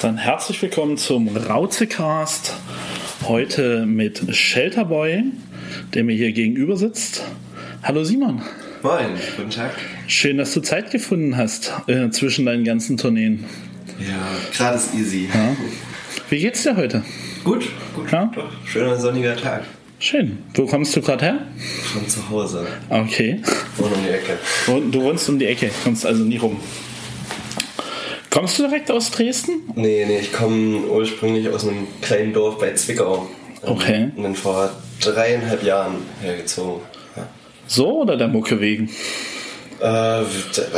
Dann herzlich willkommen zum Rauzecast. Heute mit Shelterboy, der mir hier gegenüber sitzt. Hallo Simon. Moin, guten Tag. Schön, dass du Zeit gefunden hast äh, zwischen deinen ganzen Tourneen. Ja, gerade ist easy. Ja. Wie geht's dir heute? Gut, gut. Ja? Doch, schöner sonniger Tag. Schön. Wo kommst du gerade her? Von zu Hause. Okay. Wohne um die Ecke. Du wohnst um die Ecke, kommst also nie rum. Kommst du direkt aus Dresden? Nee, nee, ich komme ursprünglich aus einem kleinen Dorf bei Zwickau. Ähm, Okay. Und bin vor dreieinhalb Jahren hergezogen. Ja. So oder der Mucke wegen? Äh,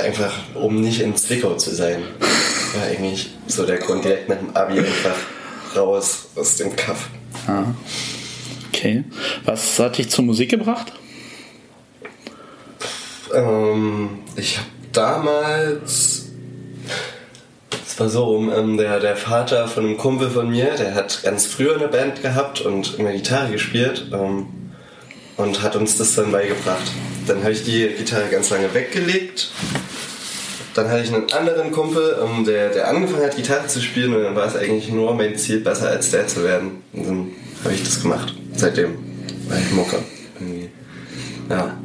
einfach, um nicht in Zwickau zu sein. War eigentlich so der Grund, direkt nach dem Abi einfach raus aus dem Kaff. Ah. Okay. Was hat dich zur Musik gebracht? Ähm, ich habe damals. Es war so, um, ähm, der, der Vater von einem Kumpel von mir, der hat ganz früher eine Band gehabt und immer Gitarre gespielt ähm, und hat uns das dann beigebracht. Dann habe ich die Gitarre ganz lange weggelegt. Dann hatte ich einen anderen Kumpel, ähm, der, der angefangen hat, Gitarre zu spielen und dann war es eigentlich nur mein Ziel, besser als der zu werden. Und dann habe ich das gemacht. Seitdem war ich Mucke. Ja.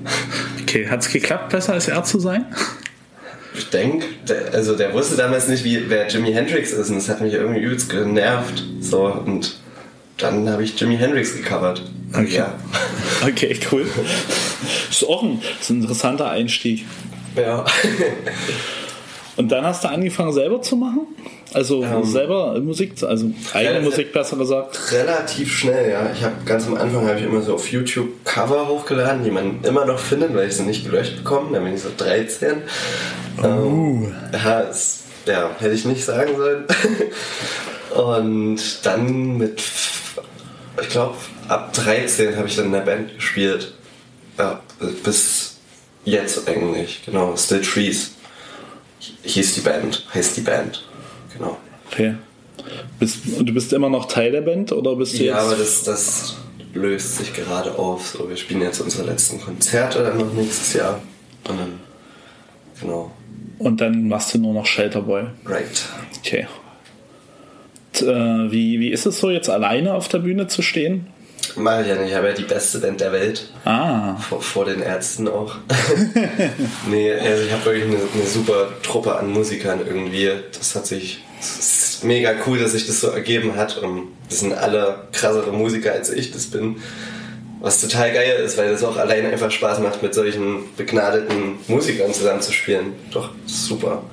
Okay, hat's geklappt, besser als er zu sein? Ich denke, der, also der wusste damals nicht, wie, wer Jimi Hendrix ist und das hat mich irgendwie übelst genervt. So, und dann habe ich Jimi Hendrix gecovert. Okay. Ja. Okay, cool. Ist auch ein, ist ein interessanter Einstieg. ja. Und dann hast du angefangen selber zu machen? Also Ähm, selber Musik, also eigene Musik besser gesagt. Relativ schnell, ja. Ich habe ganz am Anfang habe ich immer so auf YouTube Cover hochgeladen, die man immer noch findet, weil ich sie nicht gelöscht bekomme. Da bin ich so 13. Ähm, ja, es, ja, hätte ich nicht sagen sollen. Und dann mit, ich glaube, ab 13 habe ich dann in der Band gespielt. Ja, bis jetzt eigentlich, genau. Still Trees hieß die Band, heißt die Band. Genau. Okay. Bist, du bist immer noch Teil der Band oder bist du Ja, jetzt? aber das, das löst sich gerade auf. So, wir spielen jetzt unsere letzten Konzerte dann noch nächstes Jahr. Und dann, genau, Und dann machst du nur noch Shelterboy. right. Okay. Und, äh, wie, wie ist es so, jetzt alleine auf der Bühne zu stehen? Mach ich ja nicht, ich habe ja die beste Band der Welt. Ah, Vor, vor den Ärzten auch. nee, also ich habe wirklich eine, eine super Truppe an Musikern irgendwie. Das hat sich. Es ist mega cool, dass sich das so ergeben hat. Und das sind alle krassere Musiker, als ich das bin. Was total geil ist, weil das auch allein einfach Spaß macht, mit solchen begnadeten Musikern zusammenzuspielen. Doch, das super.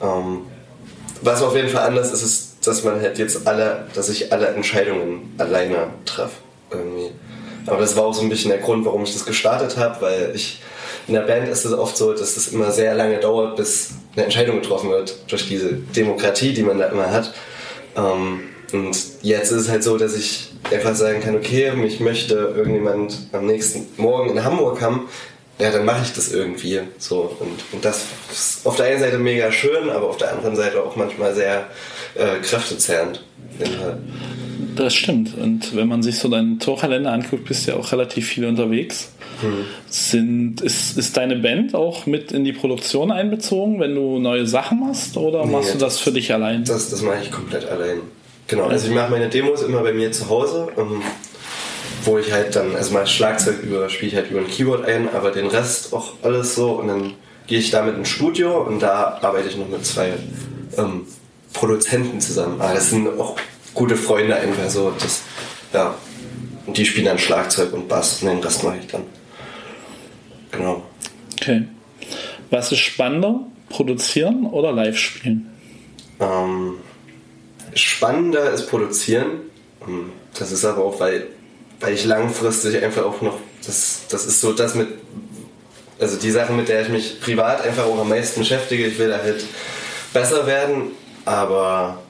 Ähm, was auf jeden Fall anders ist, ist, dass man halt jetzt alle, dass ich alle Entscheidungen alleine treffe. Aber das war auch so ein bisschen der Grund, warum ich das gestartet habe, weil ich in der Band ist es oft so, dass es immer sehr lange dauert, bis eine Entscheidung getroffen wird durch diese Demokratie, die man da immer hat. Ähm, und jetzt ist es halt so, dass ich einfach sagen kann, okay, mich möchte irgendjemand am nächsten Morgen in Hamburg haben, ja, dann mache ich das irgendwie so. Und, und das ist auf der einen Seite mega schön, aber auf der anderen Seite auch manchmal sehr äh, kräftezehrend. Das stimmt. Und wenn man sich so deinen Torkalender anguckt, bist du ja auch relativ viel unterwegs. Sind, ist, ist deine Band auch mit in die Produktion einbezogen, wenn du neue Sachen machst? Oder Nee, machst du das für dich allein? Das, das mache ich komplett allein. Genau, also ich mache meine Demos immer bei mir zu Hause, ähm, wo ich halt dann, also mal Schlagzeug über, spiele ich halt über ein Keyboard ein, aber den Rest auch alles so und dann gehe ich damit ins Studio und da arbeite ich noch mit zwei ähm, Produzenten zusammen. Aber das sind auch gute Freunde einfach so, das, ja. Und die spielen dann Schlagzeug und Bass und den Rest mache ich dann. Genau. Okay. Was ist spannender? Produzieren oder live spielen? Ähm, spannender ist produzieren. Ähm, Das ist aber auch, weil, weil ich langfristig einfach auch noch, das, das ist so das mit, also die Sache, mit der ich mich privat einfach auch am meisten beschäftige. Ich will da halt besser werden, aber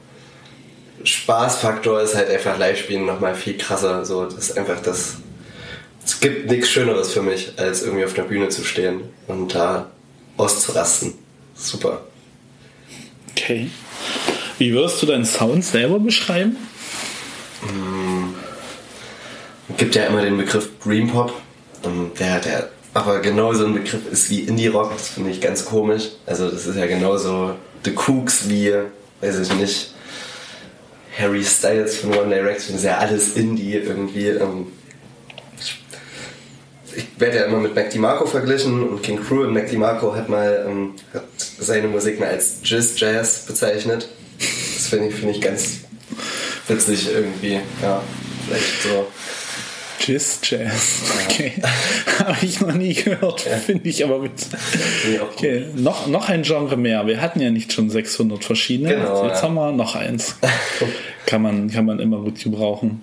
Spaßfaktor ist halt einfach Live-Spielen nochmal viel krasser. So, das ist einfach das. Es gibt nichts Schöneres für mich, als irgendwie auf der Bühne zu stehen und da auszurasten. Super. Okay. Wie würdest du deinen Sound selber beschreiben? gibt ja immer den Begriff Dream Pop, ähm, der, der aber genauso ein Begriff ist wie Indie Rock, das finde ich ganz komisch. Also das ist ja genauso The Cooks wie, weiß ich nicht, Harry Styles von One Direction, ist ja alles Indie irgendwie. Ähm, ich werde ja immer mit Mac DiMarco verglichen und King und Mac DiMarco hat mal ähm, hat seine Musik mal als Jizz Jazz bezeichnet. Das finde ich, find ich ganz witzig irgendwie. Ja, vielleicht so. Jizz Jazz. Okay. Habe ich noch nie gehört, ja. finde ich aber witzig. Nee, okay. Noch, noch ein Genre mehr. Wir hatten ja nicht schon 600 verschiedene. Genau, Jetzt ja. haben wir noch eins. kann, man, kann man immer gut gebrauchen.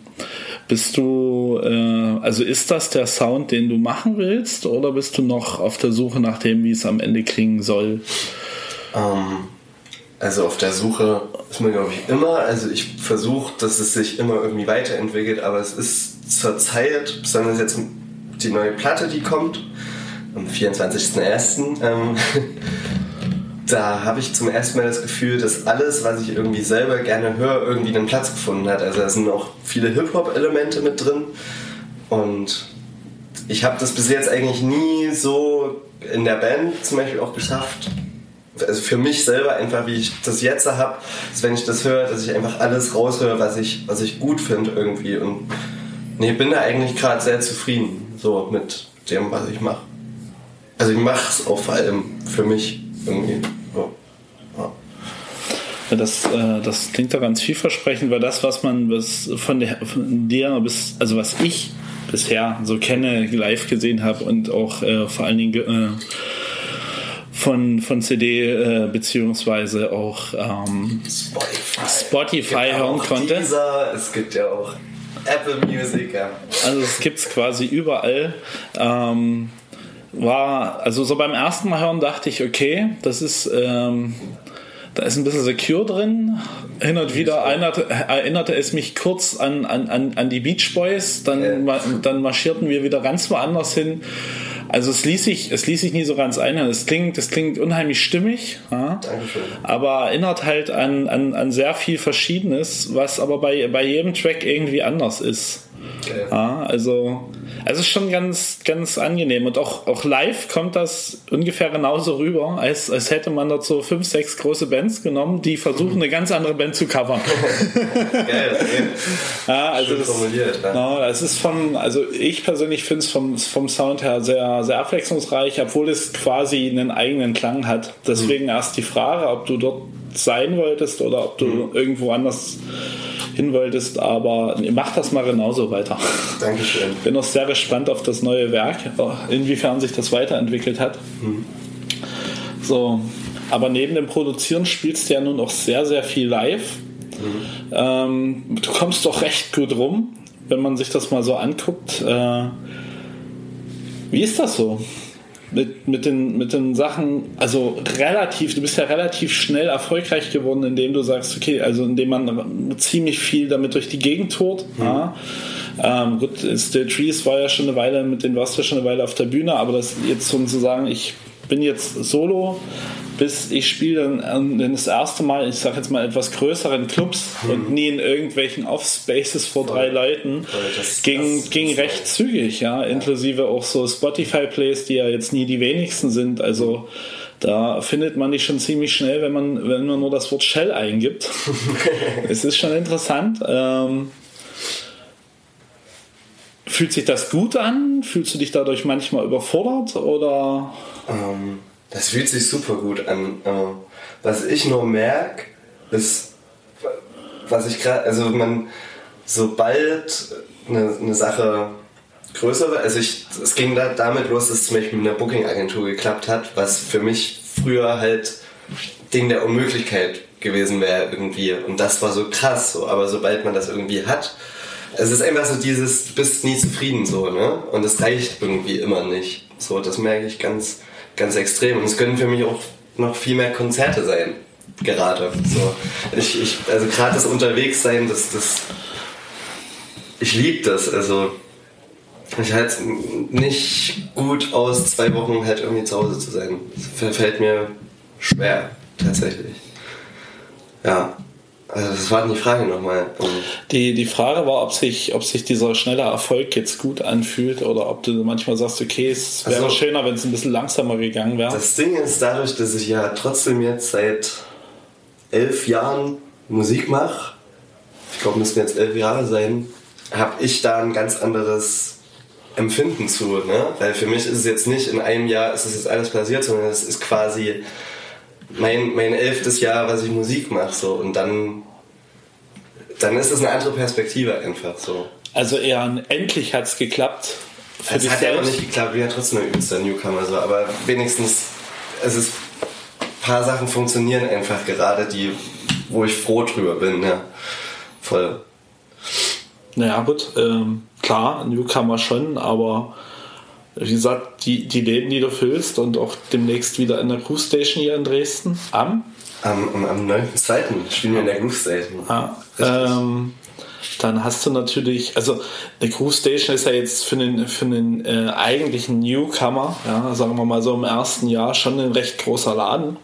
Bist du, äh, also ist das der Sound, den du machen willst, oder bist du noch auf der Suche nach dem, wie es am Ende klingen soll? Um, ähm, also auf der Suche ist man, glaube ich, immer. Also ich versuche, dass es sich immer irgendwie weiterentwickelt, aber es ist zur Zeit, besonders jetzt die neue Platte, die kommt, am 24.01. Ähm, da habe ich zum ersten Mal das Gefühl, dass alles, was ich irgendwie selber gerne höre, irgendwie einen Platz gefunden hat. Also da sind auch viele Hip-Hop-Elemente mit drin. Und ich habe das bis jetzt eigentlich nie so in der Band zum Beispiel auch geschafft. Also für mich selber einfach, wie ich das jetzt habe, dass wenn ich das höre, dass ich einfach alles raushöre, was ich, was ich gut finde irgendwie. Und nee, bin da eigentlich gerade sehr zufrieden so mit dem, was ich mache. Also ich mache es auch vor allem für mich irgendwie. Ja, das, äh, das klingt da ganz vielversprechend, weil das, was man was von, der, von dir bis, also was ich bisher so kenne, live gesehen habe und auch äh, vor allen Dingen äh, von, von CD äh, beziehungsweise auch ähm, Spotify, Spotify hören konnte. Dieser, es gibt ja auch Apple Music. Ja. Also es gibt es quasi überall. Ähm, war, also so beim ersten Mal hören dachte ich, okay, das ist, ähm, da ist ein bisschen Secure drin. Hin und wieder erinnerte, erinnerte es mich kurz an, an, an die Beach Boys. Dann, dann marschierten wir wieder ganz woanders hin. Also es ließ sich, es ließ sich nie so ganz ein. Es klingt, es klingt unheimlich stimmig, ja? Aber erinnert halt an, an, an sehr viel Verschiedenes, was aber bei, bei jedem Track irgendwie anders ist. Okay. Ja, also es ist schon ganz, ganz angenehm. Und auch, auch live kommt das ungefähr genauso rüber, als, als hätte man dort so fünf, sechs große Bands genommen, die versuchen, eine ganz andere Band zu covern. Geil, ja, also das, formuliert. Ja. No, das ist von, also ich persönlich finde es vom, vom Sound her sehr, sehr abwechslungsreich, obwohl es quasi einen eigenen Klang hat. Deswegen mhm. erst die Frage, ob du dort sein wolltest oder ob du mhm. irgendwo anders hin wolltest, aber mach das mal genauso weiter. Dankeschön. Bin auch sehr gespannt auf das neue Werk, inwiefern sich das weiterentwickelt hat. Mhm. So, aber neben dem Produzieren spielst du ja nun auch sehr, sehr viel live. Mhm. Ähm, du kommst doch recht gut rum, wenn man sich das mal so anguckt. Äh, wie ist das so? Mit, mit, den, mit den Sachen, also relativ, du bist ja relativ schnell erfolgreich geworden, indem du sagst, okay, also indem man ziemlich viel damit durch die Gegend tourt. Mhm. Ja. Ähm, gut, Still Trees war ja schon eine Weile, mit denen warst du ja schon eine Weile auf der Bühne, aber das jetzt so zu sagen, ich bin jetzt solo, bis ich spiele dann, dann das erste Mal, ich sage jetzt mal etwas größeren Clubs mhm. und nie in irgendwelchen Off-Spaces vor drei Leuten, das, ging, das ging recht zügig, ja, inklusive auch so Spotify-Plays, die ja jetzt nie die wenigsten sind, also da findet man die schon ziemlich schnell, wenn man, wenn man nur das Wort Shell eingibt. es ist schon interessant. Ähm, fühlt sich das gut an? Fühlst du dich dadurch manchmal überfordert oder? Ähm, das fühlt sich super gut an. Äh, was ich nur merke, ist, was ich gerade, also man, sobald eine, eine Sache größer wird, also ich, es ging da damit los, dass es zum Beispiel mit einer Booking-Agentur geklappt hat, was für mich früher halt Ding der Unmöglichkeit gewesen wäre irgendwie. Und das war so krass, so. aber sobald man das irgendwie hat, es ist einfach so dieses, du bist nie zufrieden so, ne? Und es reicht irgendwie immer nicht. So, das merke ich ganz, ganz extrem. Und es können für mich auch noch viel mehr Konzerte sein. Gerade. So. Ich, ich, also gerade das Unterwegssein, das, das ich liebe das. Also ich halte es nicht gut aus, zwei Wochen halt irgendwie zu Hause zu sein. Das fällt mir schwer, tatsächlich. Ja. Also das war die Frage nochmal. Die, die Frage war, ob sich, ob sich dieser schnelle Erfolg jetzt gut anfühlt oder ob du manchmal sagst, okay, es wäre also, schöner, wenn es ein bisschen langsamer gegangen wäre. Das Ding ist dadurch, dass ich ja trotzdem jetzt seit elf Jahren Musik mache, glaube, müssten jetzt elf Jahre sein, habe ich da ein ganz anderes Empfinden zu. Ne? Weil für mich ist es jetzt nicht in einem Jahr ist es jetzt alles passiert, sondern es ist quasi mein, mein elftes Jahr, was ich Musik mache. So. Und dann, dann ist es eine andere Perspektive einfach so. Also eher ein endlich hat es geklappt. Für es hat ja auch nicht geklappt, wir ja trotzdem ein übelster Newcomer, so. aber wenigstens, es ist, ein paar Sachen funktionieren einfach gerade, die, wo ich froh drüber bin, ja. Voll. Naja, gut, ähm, klar, Newcomer schon, aber wie gesagt, die, die Läden, die du füllst und auch demnächst wieder in der Cruise Station hier in Dresden. Am? Am, am, am 9.2. spielen wir in der Cruise Station. Ja, ähm, dann hast du natürlich, also eine Cruise Station ist ja jetzt für den, für den äh, eigentlichen Newcomer, ja, sagen wir mal so im ersten Jahr, schon ein recht großer Laden.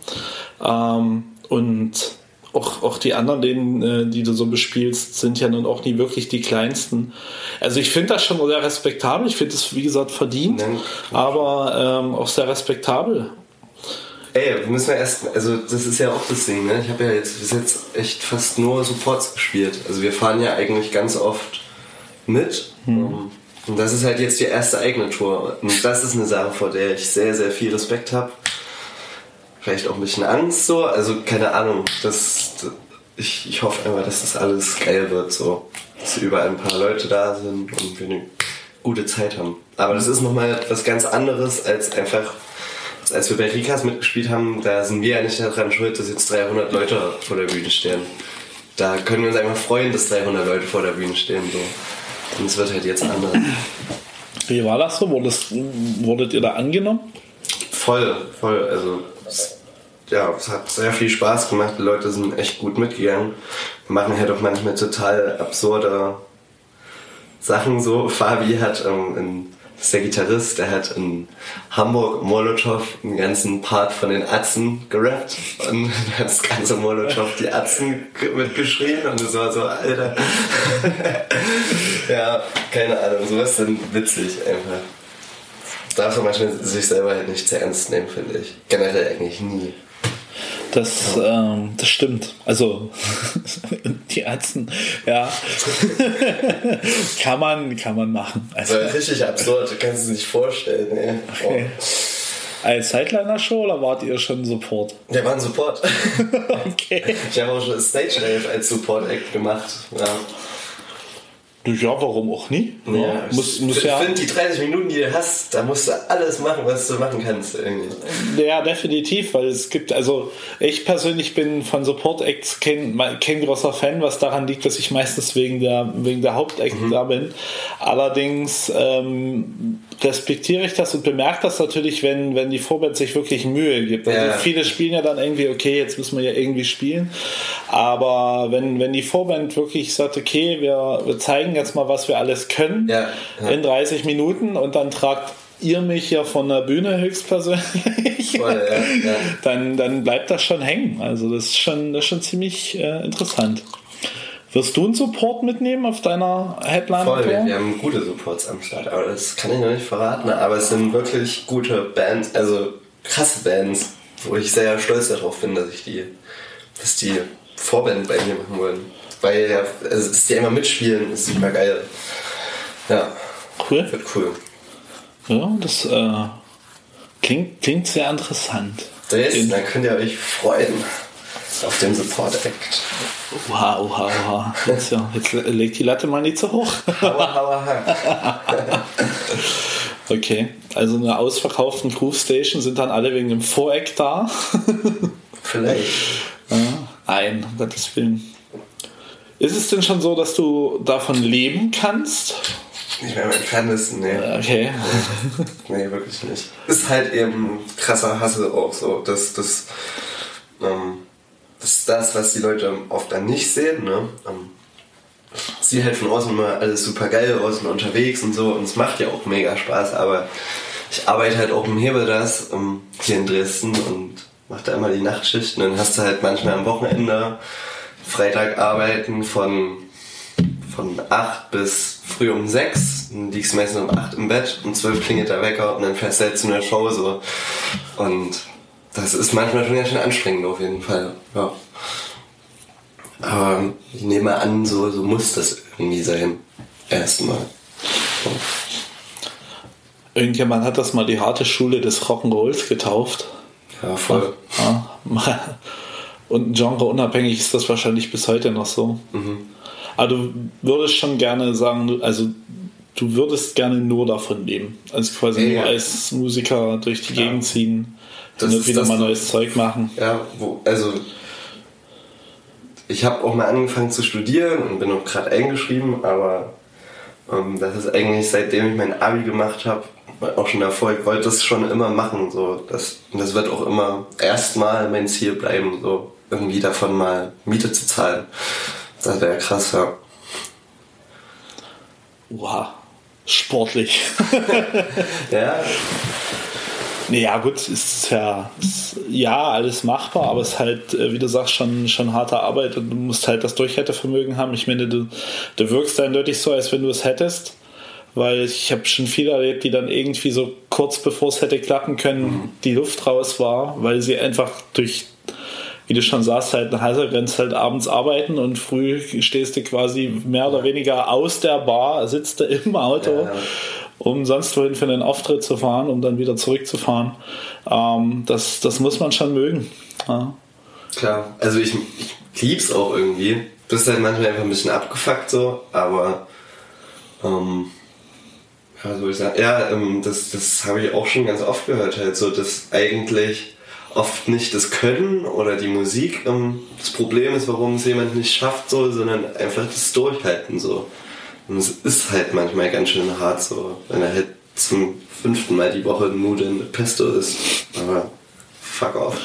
Ähm, und auch, auch die anderen Läden, äh, die du so bespielst, sind ja nun auch nie wirklich die kleinsten. Also ich finde das schon sehr respektabel. Ich finde es, wie gesagt, verdient, Nein. aber ähm, auch sehr respektabel. Ey, wir müssen ja erst, also das ist ja auch das Ding, ne? Ich habe ja jetzt bis jetzt echt fast nur Supports gespielt. Also wir fahren ja eigentlich ganz oft mit. Hm. Und das ist halt jetzt die erste eigene Tour. Und das ist eine Sache, vor der ich sehr, sehr viel Respekt habe vielleicht auch ein bisschen Angst so. Also keine Ahnung. Das, ich, ich hoffe einfach, dass das alles geil wird, so. Dass überall ein paar Leute da sind und wir eine gute Zeit haben. Aber das ist nochmal etwas ganz anderes als einfach, als wir bei Rikas mitgespielt haben, da sind wir ja nicht daran schuld, dass jetzt 300 Leute vor der Bühne stehen. Da können wir uns einfach freuen, dass 300 Leute vor der Bühne stehen. So. Und es wird halt jetzt anders. Wie war das so? Wurdet, wurdet ihr da angenommen? Voll, voll. Also ja, es hat sehr viel Spaß gemacht. Die Leute sind echt gut mitgegangen. Wir machen halt auch manchmal total absurde Sachen so. Fabi hat, ähm, in, ist der Gitarrist, der hat in Hamburg Molotow einen ganzen Part von den Atzen gerappt und hat das ganze Molotow die Atzen mitgeschrien und es war so, Alter. ja, keine Ahnung, sowas dann witzig einfach. Darf man manchmal sich selber halt nicht zu ernst nehmen, finde ich. Generell eigentlich nie. Das, ja. ähm, das stimmt. Also die Ärzten, ja. kann man, kann man machen. Also, das richtig absurd, du kannst es nicht vorstellen. Ey. Okay. Oh. Als Sideliner-Show oder wart ihr schon Support? Wir waren Support. okay. Ich habe auch schon Stage Live als Support-Act gemacht. Ja. Ja, warum auch nie? Ja, muss, muss ich ja finde, die 30 Minuten, die du hast, da musst du alles machen, was du machen kannst. Irgendwie. Ja, definitiv, weil es gibt, also ich persönlich bin von Support Acts kein, kein großer Fan, was daran liegt, dass ich meistens wegen der, wegen der Hauptact mhm. da bin. Allerdings ähm, respektiere ich das und bemerke das natürlich, wenn, wenn die Vorband sich wirklich Mühe gibt. Also ja. viele spielen ja dann irgendwie, okay, jetzt müssen wir ja irgendwie spielen. Aber wenn, wenn die Vorband wirklich sagt, okay, wir, wir zeigen jetzt mal, was wir alles können ja. Ja. in 30 Minuten und dann tragt ihr mich ja von der Bühne höchstpersönlich, Voll, dann, dann bleibt das schon hängen. Also das ist schon, das ist schon ziemlich äh, interessant. Wirst du einen Support mitnehmen auf deiner headline Voll, wir, wir, haben gute Supports am Start, aber das kann ich noch nicht verraten. Aber es sind wirklich gute Bands, also krasse Bands, wo ich sehr stolz darauf bin, dass ich die, dass die Vorband bei mir machen wollen. Weil ja, also, dass die immer mitspielen, ist super geil. Ja. Cool. Wird cool. Ja, das äh, klingt, klingt sehr interessant. Dresden, dann könnt ihr euch freuen auf den Support Act. Wow, wow, wow. Jetzt, ja, jetzt legt die Latte mal nicht zu hoch. Hauer, hauer, okay, also in einer ausverkauften Groove Station sind dann alle wegen dem Voreck da. Vielleicht. Ja, ein, um Gottes Willen. Ist es denn schon so, dass du davon leben kannst? Ich meine, man kann es, nee. Okay. nee, wirklich nicht. Ist halt eben krasser Hassel auch so. Das, das, ähm, das ist das, was die Leute oft dann nicht sehen. Ne? Ähm, sieht halt von außen immer alles super geil aus und unterwegs und so und es macht ja auch mega Spaß, aber ich arbeite halt auch im Hebel das um, hier in Dresden und mache da immer die Nachtschicht und dann hast du halt manchmal am Wochenende Freitag arbeiten von, von 8 bis früh um 6, dann liegst du meistens um 8 im Bett, um 12 klingelt der Wecker und dann fährst du halt zu einer Show so und das ist manchmal schon ganz schön anstrengend auf jeden Fall. Ja. Aber ich nehme an, so, so muss das irgendwie sein. Erstmal. So. Irgendjemand hat das mal die harte Schule des Rock'n'Rolls getauft. Ja, voll. Ja, und Genre unabhängig ist das wahrscheinlich bis heute noch so. Mhm. Aber du würdest schon gerne sagen, also du würdest gerne nur davon leben. Also quasi ja, nur als Musiker durch die ja. Gegend ziehen das und wieder mal neues Zeug machen. Ja, wo, also ich habe auch mal angefangen zu studieren und bin auch gerade eingeschrieben, aber ähm, das ist eigentlich seitdem ich mein Abi gemacht habe, auch schon Erfolg, wollte das schon immer machen. So. Das, und das wird auch immer erstmal mein Ziel bleiben, so irgendwie davon mal Miete zu zahlen. Das wäre krass, ja. Wow, sportlich. ja. Naja, gut, ist ja, ist, ja alles machbar, aber es ist halt, äh, wie du sagst, schon, schon harte Arbeit und du musst halt das Durchhaltevermögen haben. Ich meine, du, du wirkst eindeutig so, als wenn du es hättest, weil ich habe schon viele erlebt, die dann irgendwie so kurz bevor es hätte klappen können, mhm. die Luft raus war, weil sie einfach durch wie du schon sagst, halt nach heißer Grenze halt abends arbeiten und früh stehst du quasi mehr oder weniger aus der Bar, sitzt du im Auto, ja, ja. Um sonst wohin für einen Auftritt zu fahren, um dann wieder zurückzufahren. Ähm, das, das muss man schon mögen. Ja. Klar, also ich, ich lieb's auch irgendwie. Bist halt manchmal einfach ein bisschen abgefuckt so, aber ähm, ja, soll ich sagen, ja, ähm, das, das habe ich auch schon ganz oft gehört, halt so, dass eigentlich oft nicht das Können oder die Musik ähm, das Problem ist, warum es jemand nicht schafft, so, sondern einfach das Durchhalten so. Und es ist halt manchmal ganz schön hart so, wenn er halt zum fünften Mal die Woche Nudeln Pesto isst. Aber fuck off.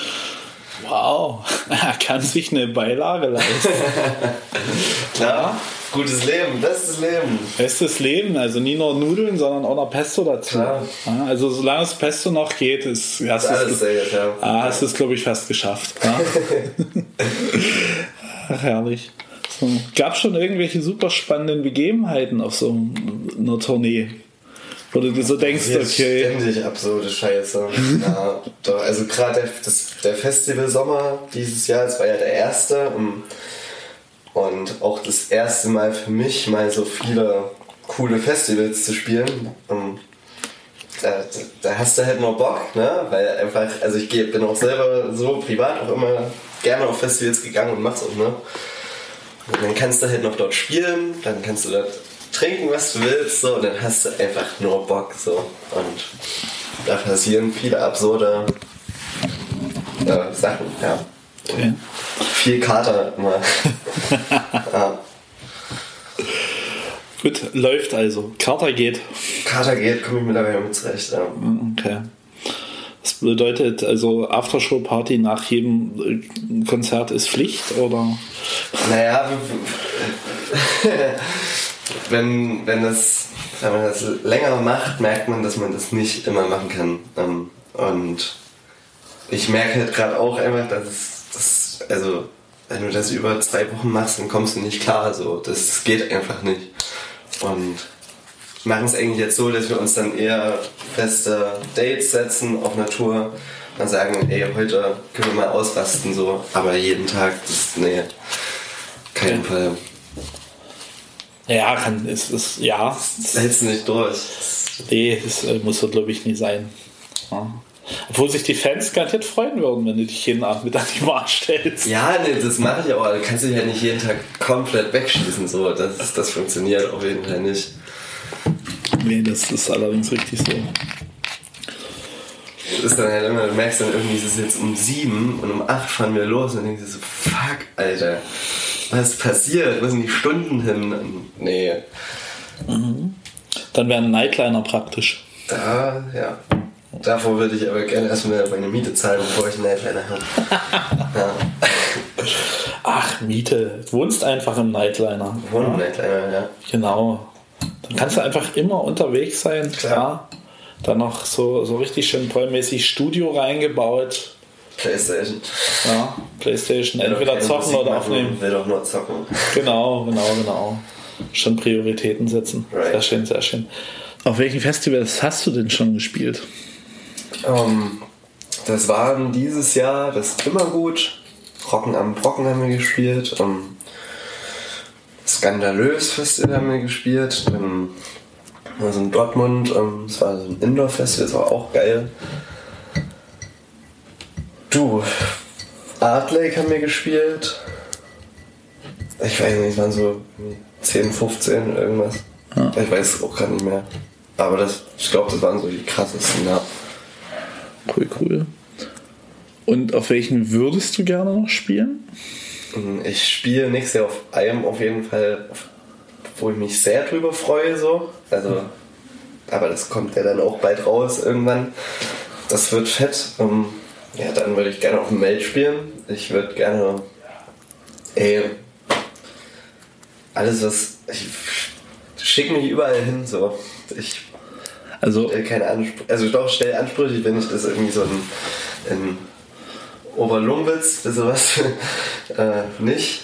Wow, er kann sich eine Beilage leisten. Klar. Gutes Leben, bestes Leben. Bestes Leben, also nie nur Nudeln, sondern auch noch Pesto dazu. Ja. Also solange es Pesto noch geht, ist, hast du es, ja. ah, hast es glaube ich fast geschafft. Ach, herrlich. So. Gab schon irgendwelche super spannenden Begebenheiten auf so einer Tournee? Wo du so denkst, okay. Ständig absurde Scheiße. ja, doch, also gerade der, der Festival Sommer dieses Jahr, das war ja der erste. Und und auch das erste Mal für mich mal so viele coole Festivals zu spielen. Und da, da hast du halt nur Bock, ne? Weil einfach, also ich bin auch selber so privat auch immer gerne auf Festivals gegangen und mach's auch, ne? Und dann kannst du halt noch dort spielen, dann kannst du dort trinken, was du willst, so, und dann hast du einfach nur Bock, so. Und da passieren viele absurde äh, Sachen, ja. Okay. Viel Kater immer. ja. Gut, läuft also. Kater geht. Kater geht, komme ich mittlerweile mit zurecht. Ja. Okay. Das bedeutet also Aftershow-Party nach jedem äh, Konzert ist Pflicht oder? Naja, wenn, wenn, das, wenn man das länger macht, merkt man, dass man das nicht immer machen kann. Ähm, und ich merke halt gerade auch einfach, dass es das, also, wenn du das über zwei Wochen machst, dann kommst du nicht klar. So. Das geht einfach nicht. Und machen es eigentlich jetzt so, dass wir uns dann eher feste Dates setzen auf Natur und sagen, ey, heute können wir mal ausrasten, so. Aber jeden Tag, das, nee, keinen Fall. Ja, kann, ist, ist, ja. Das hältst du nicht durch. Nee, das äh, muss so, glaube ich, nie sein. Ja. Obwohl sich die Fans garantiert freuen würden, wenn du dich jeden Abend mit an die Bar stellst. Ja, nee, das mache ich auch. Du kannst dich ja nicht jeden Tag komplett wegschießen. So. Das, das funktioniert auf jeden Fall nicht. Nee, das ist allerdings richtig so. Das ist dann halt immer, du merkst dann irgendwie, es ist jetzt um sieben und um acht fahren wir los und denkst du so, fuck, Alter, was ist passiert? Wo sind die Stunden hin? Nee. Mhm. Dann wäre ein Nightliner praktisch. Da, ja. Davor würde ich aber gerne erstmal meine Miete zahlen, bevor ich einen Nightliner habe. ja. Ach, Miete. Du wohnst einfach im Nightliner. Ich wohne im Nightliner, ja. Genau. Dann kannst du einfach immer unterwegs sein. Klar. Ja. Dann noch so, so richtig schön tollmäßig Studio reingebaut. Playstation. Ja, Playstation. Entweder zocken oder aufnehmen. Will doch nur zocken. Genau, genau, genau. Schon Prioritäten setzen. Right. Sehr schön, sehr schön. Auf welchen Festivals hast du denn schon gespielt? Um, ähm, das waren dieses Jahr das Immergut, Rocken am Brocken haben wir gespielt. Ähm, Skandalös Festival haben wir gespielt. Ähm, also in Dortmund, ähm, das war so ein Indoor-Festival, das war auch geil. Du, Art Lake haben wir gespielt. Ich weiß nicht, es waren so 10, 15, irgendwas. Ja. Ich weiß es auch gar nicht mehr. Aber das, ich glaube, das waren so die krassesten, ja. Cool, cool. Und auf welchen würdest du gerne noch spielen? Ich spiele nächstes Jahr auf einem auf jeden Fall, wo ich mich sehr drüber freue, so. Also, aber das kommt ja dann auch bald raus irgendwann. Das wird fett. Um, ja, dann würde ich gerne auf dem Meld spielen. Ich würde gerne, ey, alles was, ich schick mich überall hin, so. Ich also keine Ansprüche, also doch stell Ansprüche, wenn ich das irgendwie so in, in Oberlungwitz, sowas äh, nicht.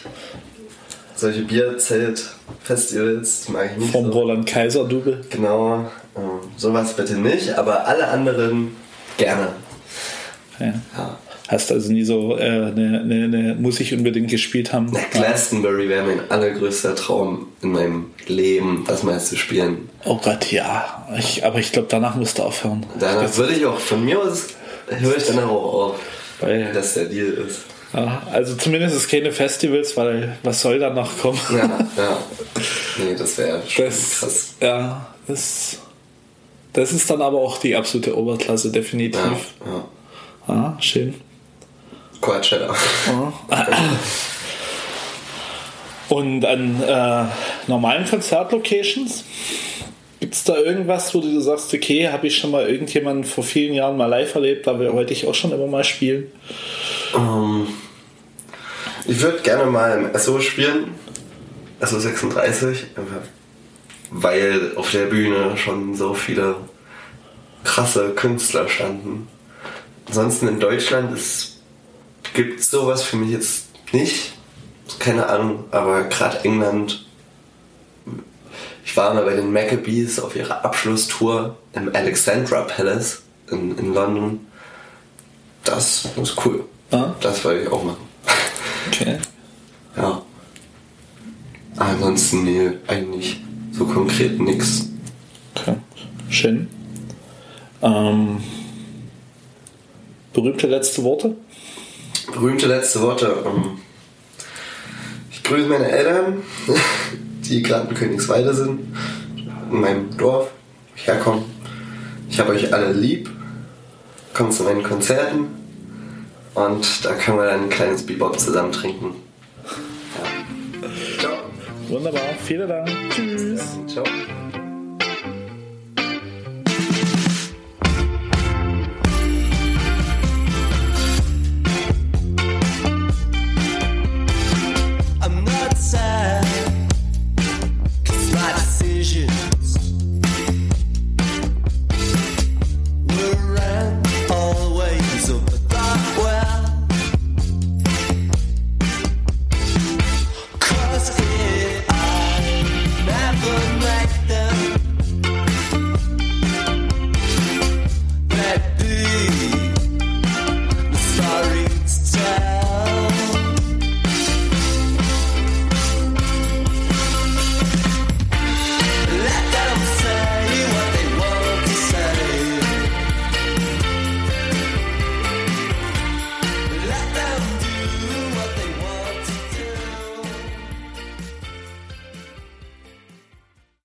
Solche Bierzelt-Festivals mag ich nicht. Vom so. Roland Kaiser Double. Genau, äh, sowas bitte nicht, aber alle anderen gerne. Ja. ja. Hast also nie so äh, eine, eine, eine, muss ich unbedingt gespielt haben? Na, Glastonbury wäre mein allergrößter Traum in meinem Leben, das mal zu spielen. Oh Gott, ja. Ich, aber ich glaube, danach musst du aufhören. Danach würde ich auch, von mir aus höre ich danach auch auf. Weil, dass der Deal ist. Ja, also zumindest ist keine Festivals, weil was soll da noch kommen? Ja, ja. Nee, das wäre schon das, krass. Ja, das, das ist dann aber auch die absolute Oberklasse, definitiv. Ja, ja. ja schön. Coachella. Ja. Und an äh, normalen Konzertlocations? Gibt es da irgendwas, wo du sagst, okay, habe ich schon mal irgendjemanden vor vielen Jahren mal live erlebt, da wollte ich auch schon immer mal spielen? Um, ähm, ich würde gerne mal im SO spielen, SO 36, weil auf der Bühne schon so viele krasse Künstler standen. Ansonsten in Deutschland gibt es sowas für mich jetzt nicht. Keine Ahnung, aber gerade England ich war mal bei den Maccabees auf ihrer Abschlusstour im Alexandra Palace in, in London. Das ist cool. Ah. Das wollte ich auch machen. Okay. Ja. Ansonsten, nee, eigentlich so konkret nichts. Okay. Schön. Ähm, berühmte letzte Worte? Berühmte letzte Worte. Ähm, ich grüße meine Eltern. die gerade in Königswalde sind, in meinem Dorf, ich herkomme. Ich habe euch alle lieb. Kommt zu meinen Konzerten und da können wir dann ein kleines Bebop zusammen trinken. Ja. Ciao. Wunderbar, vielen Dank. Tschüss. Ciao.